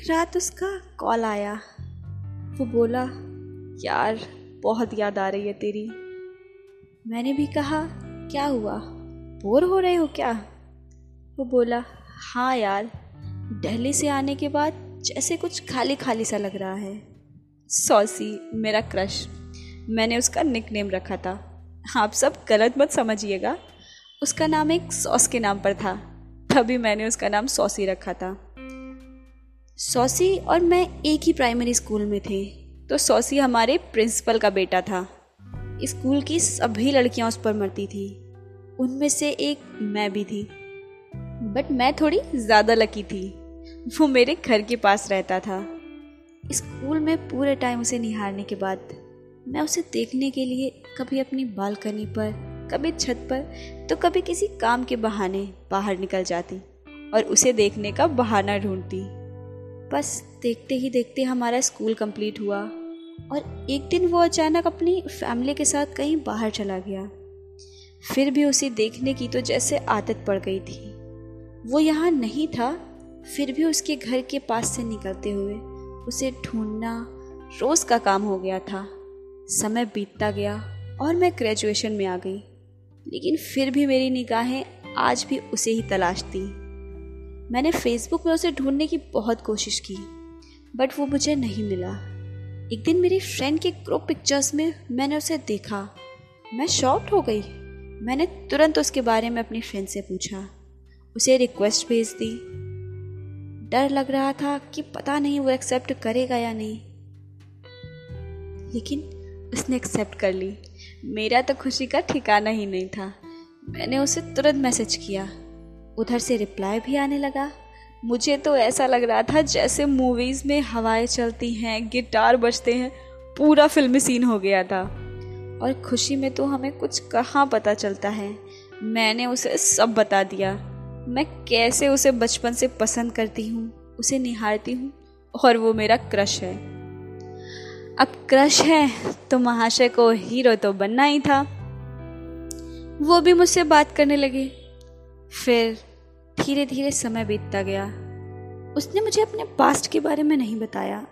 एक रात उसका कॉल आया। वो बोला, यार, बहुत याद आ रही है तेरी। मैंने भी कहा, क्या हुआ? बोर हो रहे हो क्या? वो बोला हाँ यार, दिल्ली से आने के बाद जैसे कुछ खाली खाली सा लग रहा है। सॉसी, मेरा क्रश। मैंने उसका निक नेम रखा था। आप सब गलत मत समझिएगा। उसका नाम एक सॉस के नाम पर था। तभी मैंने उसका नाम सॉसी रखा था। सॉसी और मैं एक ही प्राइमरी स्कूल में थे। तो सौसी हमारे प्रिंसिपल का बेटा था। स्कूल की सभी लड़कियाँ उस पर मरती थी। उनमें से एक मैं भी थी। बट मैं थोड़ी ज़्यादा लकी थी। वो मेरे घर के पास रहता था। स्कूल में पूरे टाइम उसे निहारने के बाद मैं उसे देखने के लिए कभी अपनी बालकनी पर, कभी छत पर तो कभी किसी काम के बहाने बाहर निकल जाती और उसे देखने का बहाना ढूंढती। बस देखते ही देखते हमारा स्कूल कंप्लीट हुआ और एक दिन वो अचानक अपनी फैमिली के साथ कहीं बाहर चला गया। फिर भी उसे देखने की तो जैसे आदत पड़ गई थी। वो यहाँ नहीं था, फिर भी उसके घर के पास से निकलते हुए उसे ढूंढना रोज़ का काम हो गया था। समय बीतता गया और मैं ग्रेजुएशन में आ गई, लेकिन फिर भी मेरी निगाहें आज भी उसे ही तलाशती। मैंने फेसबुक में उसे ढूँढने की बहुत कोशिश की बट वो मुझे नहीं मिला। एक दिन मेरी फ्रेंड के ग्रुप पिक्चर्स में मैंने उसे देखा। मैं शॉक्ड हो गई। मैंने तुरंत उसके बारे में अपनी फ्रेंड से पूछा। उसे रिक्वेस्ट भेज दी। डर लग रहा था कि पता नहीं वो एक्सेप्ट करेगा या नहीं। लेकिन उसने एक्सेप्ट कर ली। मेरा तो खुशी का ठिकाना ही नहीं था। मैंने उसे तुरंत मैसेज किया। उधर से रिप्लाई भी आने लगा। मुझे तो ऐसा लग रहा था जैसे मूवीज़ में हवाएँ चलती हैं गिटार बजते हैं, पूरा फिल्मी सीन हो गया था। और खुशी में तो हमें कुछ कहाँ पता चलता है। मैंने उसे सब बता दिया। मैं कैसे उसे बचपन से पसंद करती हूँ, उसे निहारती हूँ, और वो मेरा क्रश है। अब क्रश है तो महाशय को हीरो तो बनना ही था। वो भी मुझसे बात करने लगे। फिर धीरे धीरे समय बीतता गया। उसने मुझे अपने पास्ट के बारे में नहीं बताया।